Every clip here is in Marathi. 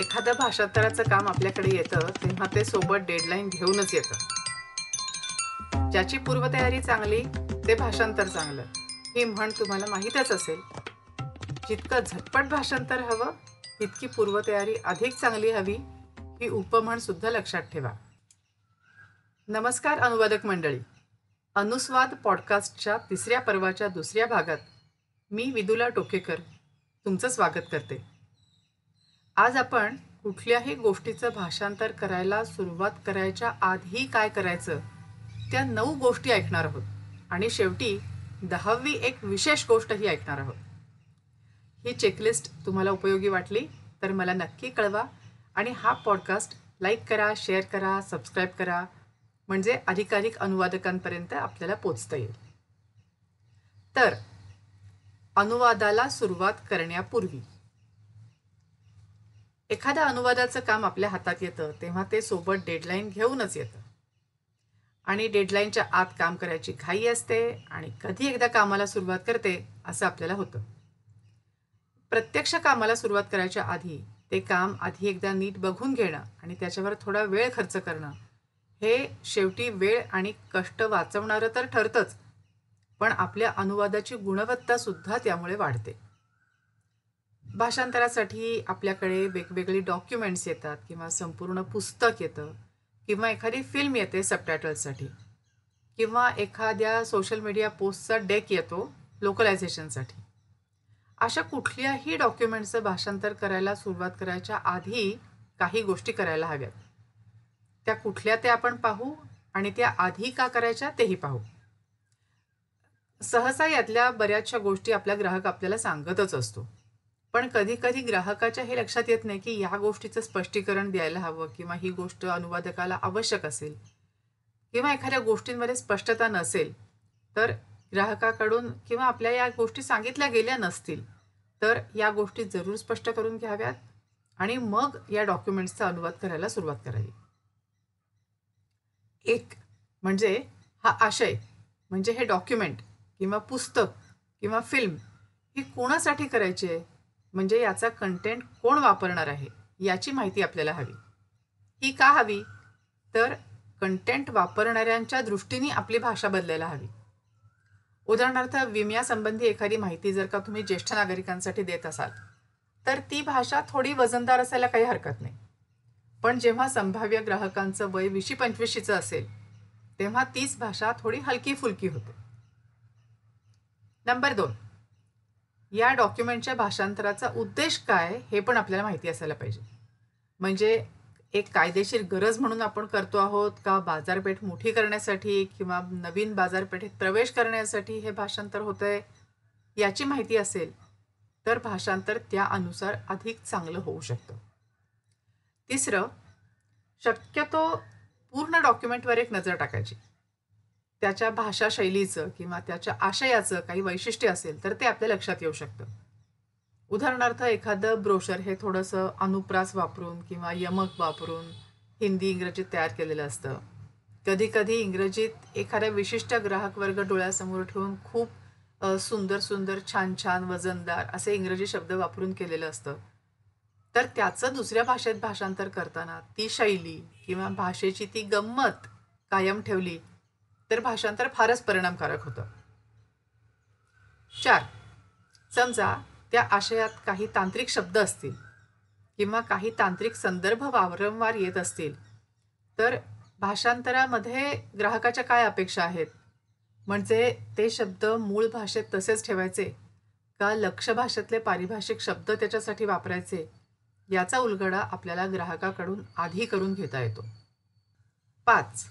एखादं भाषांतराचं काम आपल्याकडे येतं तेव्हा ते सोबत डेडलाईन घेऊनच येतं. ज्याची पूर्वतयारी चांगली ते भाषांतर चांगलं. ही म्हण तुम्हाला माहीतच असेल. जितकं झटपट भाषांतर हवं तितकी पूर्वतयारी अधिक चांगली हवी ही उपम्हण सुद्धा लक्षात ठेवा. नमस्कार अनुवादक मंडळी. अनुस्वाद पॉडकास्टच्या तिसऱ्या पर्वाच्या दुसऱ्या भागात मी विदुला टोकेकर तुमचं स्वागत करते. आज आपण कुठल्याही गोष्टीचं भाषांतर करायला सुरुवात करायच्या आधी काय करायचं त्या नऊ गोष्टी ऐकणार आहोत. आणि शेवटी दहावी एक विशेष गोष्टही ऐकणार आहोत. ही चेकलिस्ट तुम्हाला उपयोगी वाटली तर मला नक्की कळवा आणि हा पॉडकास्ट लाईक करा शेअर करा सबस्क्राईब करा म्हणजे अधिकाधिक अनुवादकांपर्यंत आपल्याला पोचता येईल. तर अनुवादाला सुरुवात करण्यापूर्वी एखाद्या अनुवादाचं काम आपल्या हातात येतं तेव्हा ते सोबत डेडलाईन घेऊनच येतं. आणि डेडलाईनच्या आत काम करायची घाई असते आणि कधी एकदा कामाला सुरुवात करते असं आपल्याला होतं. प्रत्यक्ष कामाला सुरुवात करायच्या आधी ते काम आधी एकदा नीट बघून घेणं आणि त्याच्यावर थोडा वेळ खर्च करणं हे शेवटी वेळ आणि कष्ट वाचवणारं तर ठरतंच. पण आपल्या अनुवादाची गुणवत्तासुद्धा त्यामुळे वाढते. भाषांतरासाठी आपल्याकडे वेगवेगळी डॉक्युमेंट्स येतात किंवा संपूर्ण पुस्तक येतं किंवा एखादी फिल्म येते सबटायटल्ससाठी किंवा एखाद्या सोशल मीडिया पोस्टचा डेक येतो लोकलायझेशनसाठी अशा कुठल्याही डॉक्युमेंटचं भाषांतर करायला सुरुवात करायच्या आधी काही गोष्टी करायला हव्यात. त्या कुठल्या ते आपण पाहू आणि त्या आधी का करायच्या तेही पाहू. सहसा यातल्या बऱ्याचशा गोष्टी आपला ग्राहक आपल्याला सांगतच असतो. पण कधी कधी ग्राहकाच्या हे लक्षात येत नाही की ह्या गोष्टीचं स्पष्टीकरण द्यायला हवं किंवा ही गोष्ट अनुवादकाला आवश्यक असेल. किंवा एखाद्या गोष्टींमध्ये स्पष्टता नसेल तर ग्राहकाकडून किंवा आपल्या या गोष्टी सांगितल्या गेल्या नसतील तर या गोष्टी जरूर स्पष्ट करून घ्याव्यात आणि मग या डॉक्युमेंट्सचा अनुवाद करायला सुरुवात करावी. एक म्हणजे हा आशय म्हणजे हे डॉक्युमेंट किंवा पुस्तक किंवा फिल्म ही कोणासाठी करायची आहे? म्हणजे याचा कंटेंट कोण वापरणार आहे याची माहिती आपल्याला हवी. ही का हवी? तर कंटेंट वापरणाऱ्यांच्या दृष्टीने आपली भाषा बदलायला हवी. उदाहरणार्थ विम्यासंबंधी एखादी माहिती जर का तुम्ही ज्येष्ठ नागरिकांसाठी देत असाल तर ती भाषा थोडी वजनदार असायला काही हरकत नाही. पण जेव्हा संभाव्य ग्राहकांचं वय विशी पंचवीशीचं असेल तेव्हा तीच भाषा थोडी हलकी फुलकी होते. नंबर दोन. या डॉक्युमेंटच्या भाषांतराचा उद्देश काय हे पण आपल्याला माहिती असायला पाहिजे. म्हणजे एक कायदेशीर गरज म्हणून आपण करतो आहोत का बाजारपेठ मोठी करण्यासाठी किंवा नवीन बाजारपेठेत प्रवेश करण्यासाठी हे भाषांतर होतं आहे याची माहिती असेल तर भाषांतर त्यानुसार अधिक चांगलं होऊ शकतं. तिसरं शक्यतो पूर्ण डॉक्युमेंटवर एक नजर टाकायची. त्याच्या भाषा शैलीचं किंवा त्याच्या आशयाचं काही वैशिष्ट्य असेल तर ते आपल्या लक्षात येऊ शकतं. उदाहरणार्थ एखादं ब्रोशर हे थोडंसं अनुप्रास वापरून किंवा यमक वापरून हिंदी इंग्रजीत तयार केलेलं असतं. कधी कधी इंग्रजीत एखाद्या विशिष्ट ग्राहक वर्ग डोळ्यासमोर ठेवून खूप सुंदर सुंदर छान छान वजनदार असे इंग्रजी शब्द वापरून केलेलं असतं. तर त्याचं दुसऱ्या भाषेत भाषांतर करताना ती शैली किंवा भाषेची ती गंमत कायम ठेवली तर भाषांतर फारच परिणामकारक होतं. चार समजा त्या आशयात काही तांत्रिक शब्द असतील किंवा काही तांत्रिक संदर्भ वारंवार येत असतील तर भाषांतरामध्ये ग्राहकाच्या काय अपेक्षा आहेत? म्हणजे ते शब्द मूळ भाषेत तसेच ठेवायचे का लक्ष भाषेतले पारिभाषिक शब्द त्याच्यासाठी वापरायचे याचा उलगडा आपल्याला ग्राहकाकडून आधी करून घेता येतो. पाच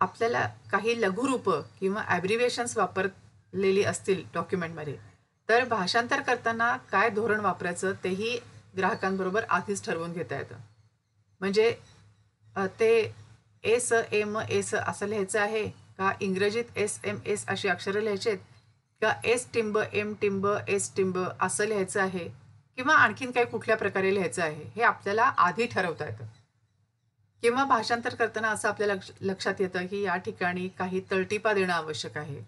आपल्याला काही लघुरूपं किंवा ॲब्रिवेशन्स वापरलेली असतील डॉक्युमेंटमध्ये तर भाषांतर करताना काय धोरण वापरायचं तेही ग्राहकांबरोबर आधीच ठरवून घेता येतं. म्हणजे ते एस एम एस असं लिहायचं आहे का इंग्रजीत एस एम एस अशी अक्षरं लिहायची आहेत का एस टिंब एम टिंब एस टिंब असं लिहायचं आहे किंवा आणखीन काही कुठल्या प्रकारे लिहायचं आहे हे आपल्याला आधी ठरवता येतं. किंवा भाषांतर करताना असं आपल्या लक्ष लक्षात येतं की या ठिकाणी काही तळटीपा देणं आवश्यक आहे.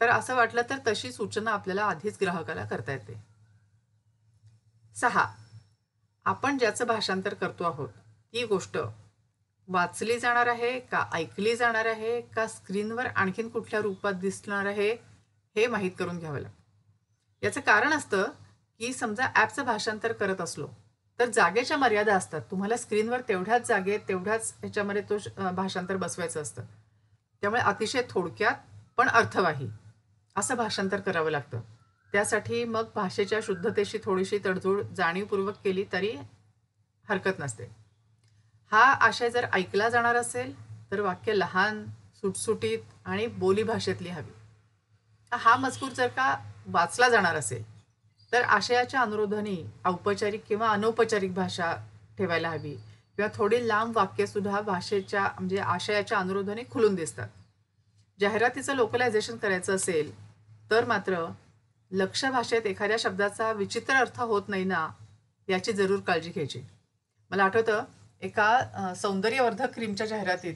तर असं वाटलं तर तशी सूचना आपल्याला आधीच ग्राहकाला करता येते. सहा. आपण ज्याचं भाषांतर करतो आहोत ती गोष्ट वाचली जाणार आहे का ऐकली जाणार आहे का स्क्रीनवर आणखीन कुठल्या रूपात दिसणार आहे हे माहीत करून घ्यावं लागतं. याचं कारण असतं की समजा ॲपचं भाषांतर करत असलो तर जागेच्या मर्यादा असतात. तुम्हाला स्क्रीनवर तेवढ्याच जागेत तेवढ्याच ह्याच्यामध्ये तो श- भाषांतर बसवायचं असतं. त्यामुळे अतिशय थोडक्यात पण अर्थवाही असं भाषांतर करावं लागतं. त्यासाठी मग भाषेच्या शुद्धतेशी थोडीशी तडजोड जाणीवपूर्वक केली तरी हरकत नसते. हा आशय जर ऐकला जाणार असेल तर वाक्य लहान सुटसुटीत आणि बोलीभाषेतली हवी. हा मजकूर जर का वाचला जाणार असेल तर आशयाच्या अनुरोधाने औपचारिक किंवा अनौपचारिक भाषा ठेवायला हवी. किंवा थोडी लांब वाक्यसुद्धा भाषेच्या म्हणजे आशयाच्या अनुरोधाने खुलून दिसतात. जाहिरातीचं लोकलायझेशन करायचं असेल तर मात्र लक्ष भाषेत एखाद्या शब्दाचा विचित्र अर्थ होत नाही ना याची जरूर काळजी घ्यायची. मला आठवतं एका सौंदर्यवर्धक क्रीमच्या जाहिरातीत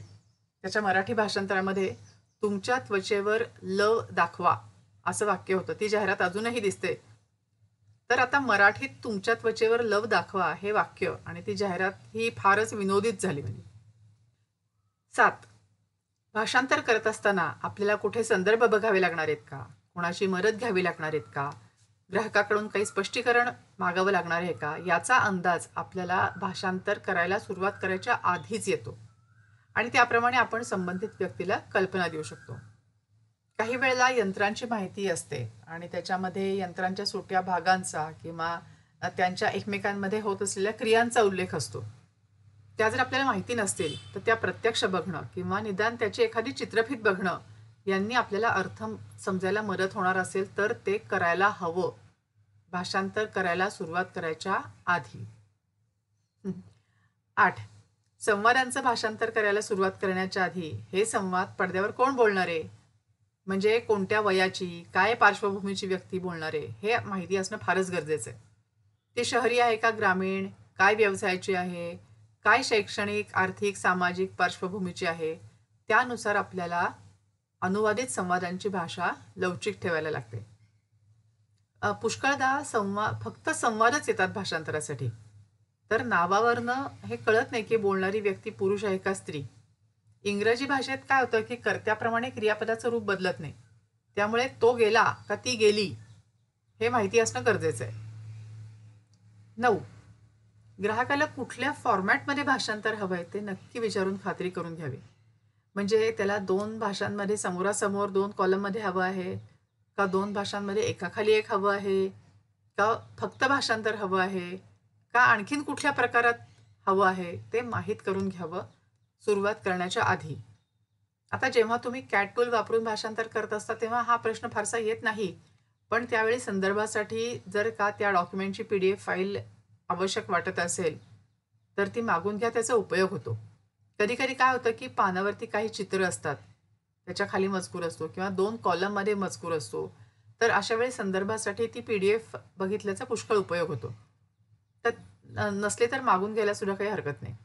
त्याच्या मराठी भाषांतरामध्ये तुमच्या त्वचेवर लव दाखवा असं वाक्य होतं. ती जाहिरात अजूनही दिसते. तर आता मराठीत तुमच्या त्वचेवर लव दाखवा हे वाक्य आणि ती जाहिरात ही फारच विनोदित झाली म्हणजे. सात. भाषांतर करत असताना आपल्याला कुठे संदर्भ बघावे लागणार आहेत का? कोणाची मदत घ्यावी लागणार आहेत का? ग्राहकाकडून काही स्पष्टीकरण मागावं लागणार आहे का? याचा अंदाज आपल्याला भाषांतर करायला सुरुवात करायच्या आधीच येतो. आणि त्याप्रमाणे आपण संबंधित व्यक्तीला कल्पना देऊ शकतो. काही वेळेला यंत्रांची माहिती असते आणि त्याच्यामध्ये यंत्रांच्या सुट्या भागांचा किंवा त्यांच्या एकमेकांमध्ये होत असलेल्या क्रियांचा उल्लेख असतो. त्या जर आपल्याला माहिती नसतील तर त्या प्रत्यक्ष बघणं किंवा निदान त्याची एखादी चित्रफित बघणं यांनी आपल्याला अर्थ समजायला मदत होणार असेल तर ते करायला हवं. भाषांतर करायला सुरुवात करायच्या आधी. आठ. संवादांचं भाषांतर करायला सुरुवात करण्याच्या आधी हे संवाद पडद्यावर कोण बोलणार? आहे म्हणजे कोणत्या वयाची काय पार्श्वभूमीची व्यक्ती बोलणार आहे हे माहिती असणं फारच गरजेचं आहे. ती शहरी आहे का ग्रामीण? काय व्यवसायाची आहे? काय शैक्षणिक आर्थिक सामाजिक पार्श्वभूमीची आहे? त्यानुसार आपल्याला अनुवादित संवादांची भाषा लवचिक ठेवायला लागते. पुष्कळदा संवाद फक्त संवादच येतात भाषांतरासाठी. तर नावावरनं हे कळत नाही की बोलणारी व्यक्ती पुरुष आहे का स्त्री. इंग्रजी भाषेत काय होतं की कर्त्याप्रमाणे क्रियापदाचं रूप बदलत नाही. त्यामुळे तो गेला का ती गेली हे माहिती असणं गरजेचं आहे. नऊ. ग्राहकाला कुठल्या फॉर्मॅटमध्ये भाषांतर हवं आहे ते नक्की विचारून खात्री करून घ्यावी. म्हणजे त्याला दोन भाषांमध्ये समोरासमोर दोन कॉलममध्ये हवं आहे का दोन भाषांमध्ये एकाखाली एक हवं आहे का फक्त भाषांतर हवं आहे का आणखीन कुठल्या प्रकारात हवं आहे ते माहीत करून घ्यावं. सुरुवात करण्याच्या आधी. आता जेव्हा तुम्ही कॅट टूल वापरून भाषांतर करत असता तेव्हा हा प्रश्न फारसा येत नाही. पण त्यावेळी संदर्भासाठी जर का त्या डॉक्युमेंटची पी डी एफ फाईल आवश्यक वाटत असेल तर ती मागून घ्या त्याचा उपयोग होतो. कधी कधी काय होतं की पानावरती काही चित्र असतात त्याच्याखाली मजकूर असतो किंवा दोन कॉलममध्ये मजकूर असतो तर अशा वेळी संदर्भासाठी ती पी डी एफ बघितल्याचा पुष्कळ उपयोग होतो. तर नसले तर मागून घ्यायला सुद्धा काही हरकत नाही.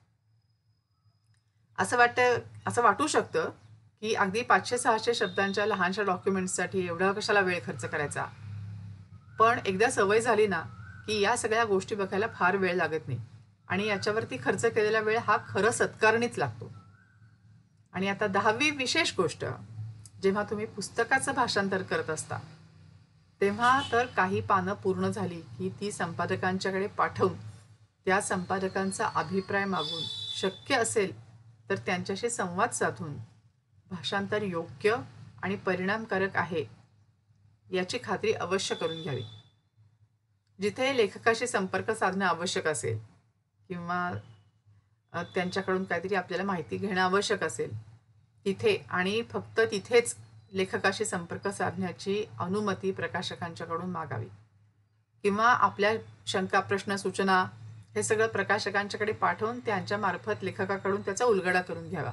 असं वाटतं असं वाटू शकतं की अगदी पाचशे सहाशे शब्दांच्या लहानशा डॉक्युमेंट्ससाठी एवढा कशाला वेळ खर्च करायचा? पण एकदा सवय झाली ना की या सगळ्या गोष्टी बघायला फार वेळ लागत नाही. आणि याच्यावरती खर्च केलेला वेळ हा खरं सत्कारणीच लागतो. आणि आता दहावी विशेष गोष्ट जेव्हा तुम्ही पुस्तकाचं भाषांतर करत असता तेव्हा तर काही पानं पूर्ण झाली की ती संपादकांच्याकडे पाठवून त्या संपादकांचा अभिप्राय मागून शक्य असेल तर त्यांच्याशी संवाद साधून भाषांतर योग्य आणि परिणामकारक आहे याची खात्री अवश्य करून घ्यावी. जिथे लेखकाशी संपर्क साधणं आवश्यक असेल किंवा त्यांच्याकडून काहीतरी आपल्याला माहिती घेणं आवश्यक असेल तिथे आणि फक्त तिथेच लेखकाशी संपर्क साधण्याची अनुमती प्रकाशकांच्याकडून मागावी. किंवा आपल्या शंका प्रश्न सूचना हे सगळं प्रकाशकांच्याकडे पाठवून त्यांच्या मार्फत लेखकाकडून त्याचा उलगडा करून घ्यावा.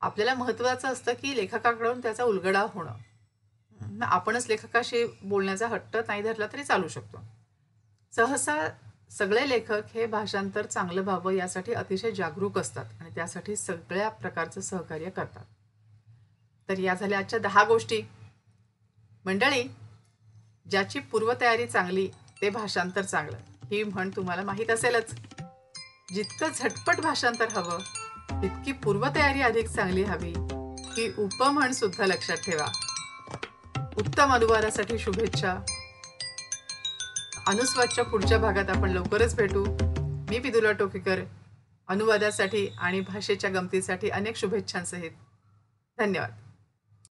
आपल्याला महत्त्वाचं असतं की लेखकाकडून त्याचा उलगडा होणं. आपणच लेखकाशी बोलण्याचा हट्ट नाही धरला तरी चालू शकतो. सहसा सगळे लेखक हे भाषांतर चांगलं व्हावं यासाठी अतिशय जागरूक असतात आणि त्यासाठी सगळ्या प्रकारचं सहकार्य करतात. तर या झाल्या आजच्या दहा गोष्टी. मंडळी ज्याची पूर्वतयारी चांगली ते भाषांतर चांगलं. ही म्हण तुम्हाला माहीत असेलच. जितकं झटपट भाषांतर हवं तितकी पूर्वतयारी अधिक चांगली हवी. ही उपम्हण सुद्धा लक्षात ठेवा. उत्तम अनुवादासाठी शुभेच्छा. अनुस्वादच्या पुढच्या भागात आपण लवकरच भेटू. मी विदुला टोकेकर अनुवादासाठी आणि भाषेच्या गमतीसाठी अनेक शुभेच्छांसहित. धन्यवाद.